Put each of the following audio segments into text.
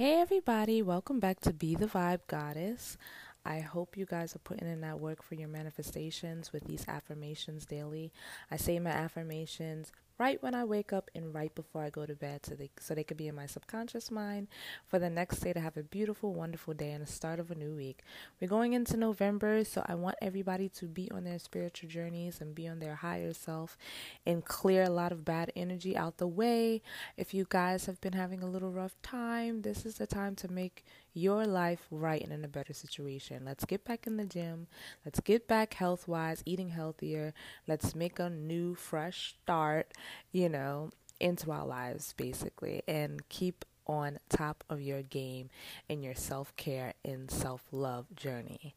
Hey, everybody, welcome back to Be the Vibe Goddess. I hope you guys are putting in that work for your manifestations with these affirmations daily. I say my affirmations right when I wake up and right before I go to bed so they so they could be in my subconscious mind for the next day to have a beautiful, wonderful day and the start of a new week. We're going into November, so I want everybody to be on their spiritual journeys and be on their higher self and clear a lot of bad energy out the way. If you guys have been having a little rough time, this is the time to make your life right and in a better situation. Let's get back in the gym. Let's get back health wise, eating healthier. Let's make a new, fresh start, you know, into our lives basically and keep on top of your game in your self care and self love journey.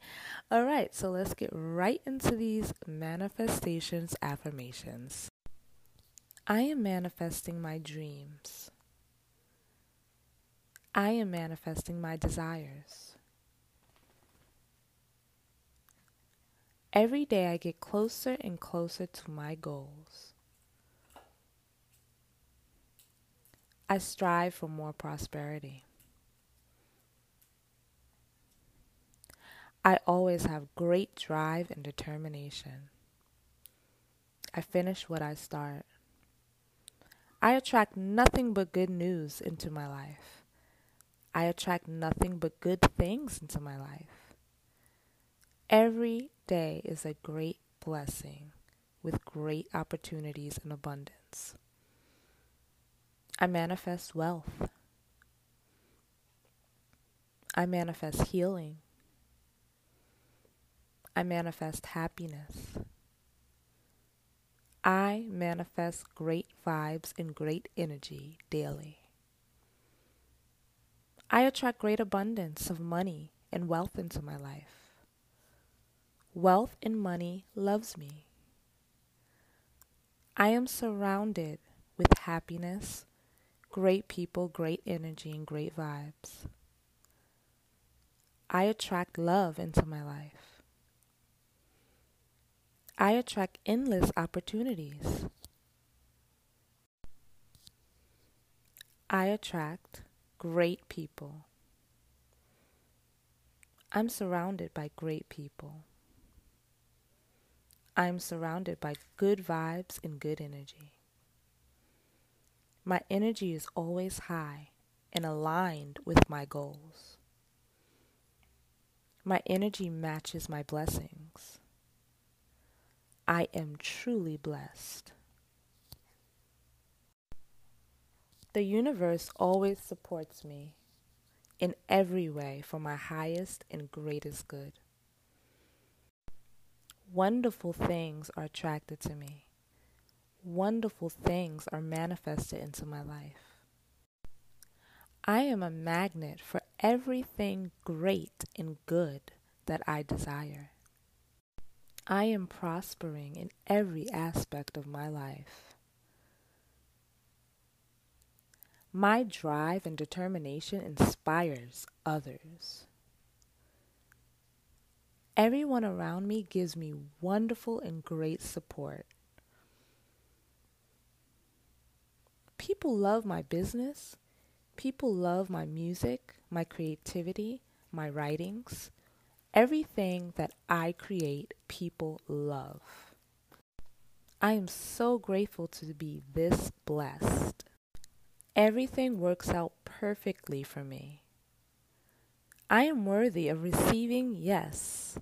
All right, so let's get right into these manifestations affirmations. I am manifesting my dreams. I am manifesting my desires. Every day I get closer and closer to my goals. I strive for more prosperity. I always have great drive and determination. I finish what I start. I attract nothing but good news into my life. I attract nothing but good things into my life. Every day is a great blessing with great opportunities and abundance. I manifest wealth. I manifest healing. I manifest happiness. I manifest great vibes and great energy daily. I attract great abundance of money and wealth into my life. Wealth and money loves me. I am surrounded with happiness, great people, great energy, and great vibes. I attract love into my life. I attract endless opportunities. I attract great people. I'm surrounded by great people. I'm surrounded by good vibes and good energy. My energy is always high and aligned with my goals. My energy matches my blessings. I am truly blessed. The universe always supports me in every way for my highest and greatest good. Wonderful things are attracted to me. Wonderful things are manifested into my life. I am a magnet for everything great and good that I desire. I am prospering in every aspect of my life. My drive and determination inspires others. Everyone around me gives me wonderful and great support. People love my business. People love my music, my creativity, my writings. Everything that I create, people love. I am so grateful to be this blessed. Everything works out perfectly for me. I am worthy of receiving yes.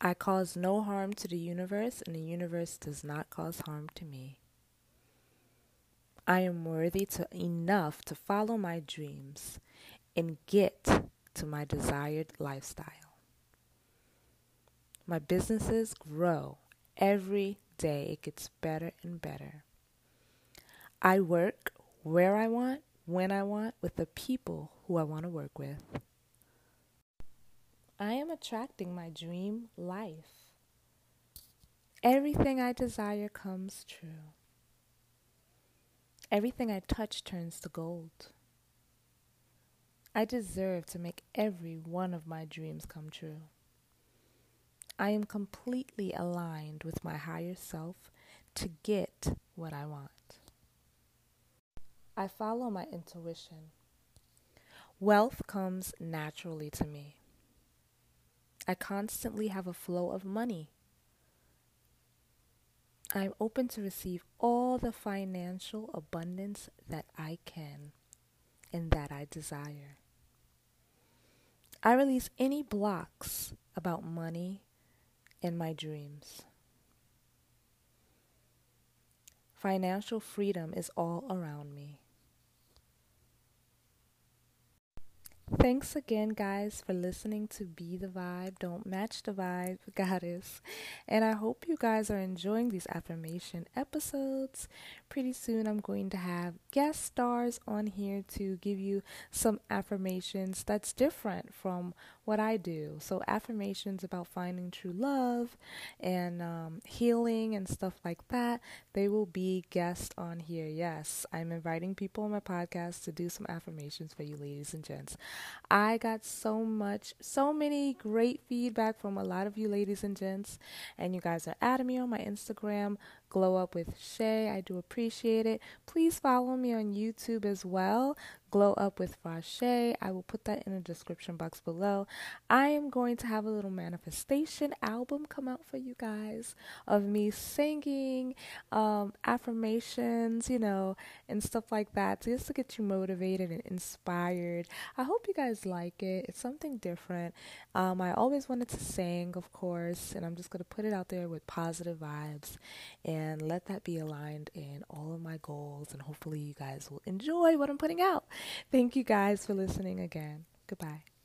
I cause no harm to the universe, and the universe does not cause harm to me. I am worthy to enough to follow my dreams and get to my desired lifestyle. My businesses grow every day, it gets better and better. I work where I want, when I want, with the people who I want to work with. I am attracting my dream life. Everything I desire comes true. Everything I touch turns to gold. I deserve to make every one of my dreams come true. I am completely aligned with my higher self to get what I want. I follow my intuition. Wealth comes naturally to me. I constantly have a flow of money. I'm open to receive all the financial abundance that I can and that I desire. I release any blocks about money and my dreams. Financial freedom is all around me. Thanks again, guys, for listening to Be the Vibe. Don't match the vibe, goddess. And I hope you guys are enjoying these affirmation episodes. Pretty soon, I'm going to have guest stars on here to give you some affirmations that's different from what I do. So, affirmations about finding true love and um, healing and stuff like that. They will be guests on here. Yes, I'm inviting people on my podcast to do some affirmations for you, ladies and gents. I got so much, so many great feedback from a lot of you, ladies and gents, and you guys are adding me on my Instagram Glow Up with Shay. I do appreciate it. Please follow me on YouTube as well. Glow Up with Fashay. I will put that in the description box below. I am going to have a little manifestation album come out for you guys of me singing um, affirmations, you know, and stuff like that, just to get you motivated and inspired. I hope you guys like it. It's something different. Um, I always wanted to sing, of course, and I'm just going to put it out there with positive vibes and let that be aligned in all of my goals. And hopefully, you guys will enjoy what I'm putting out. Thank you guys for listening again. Goodbye.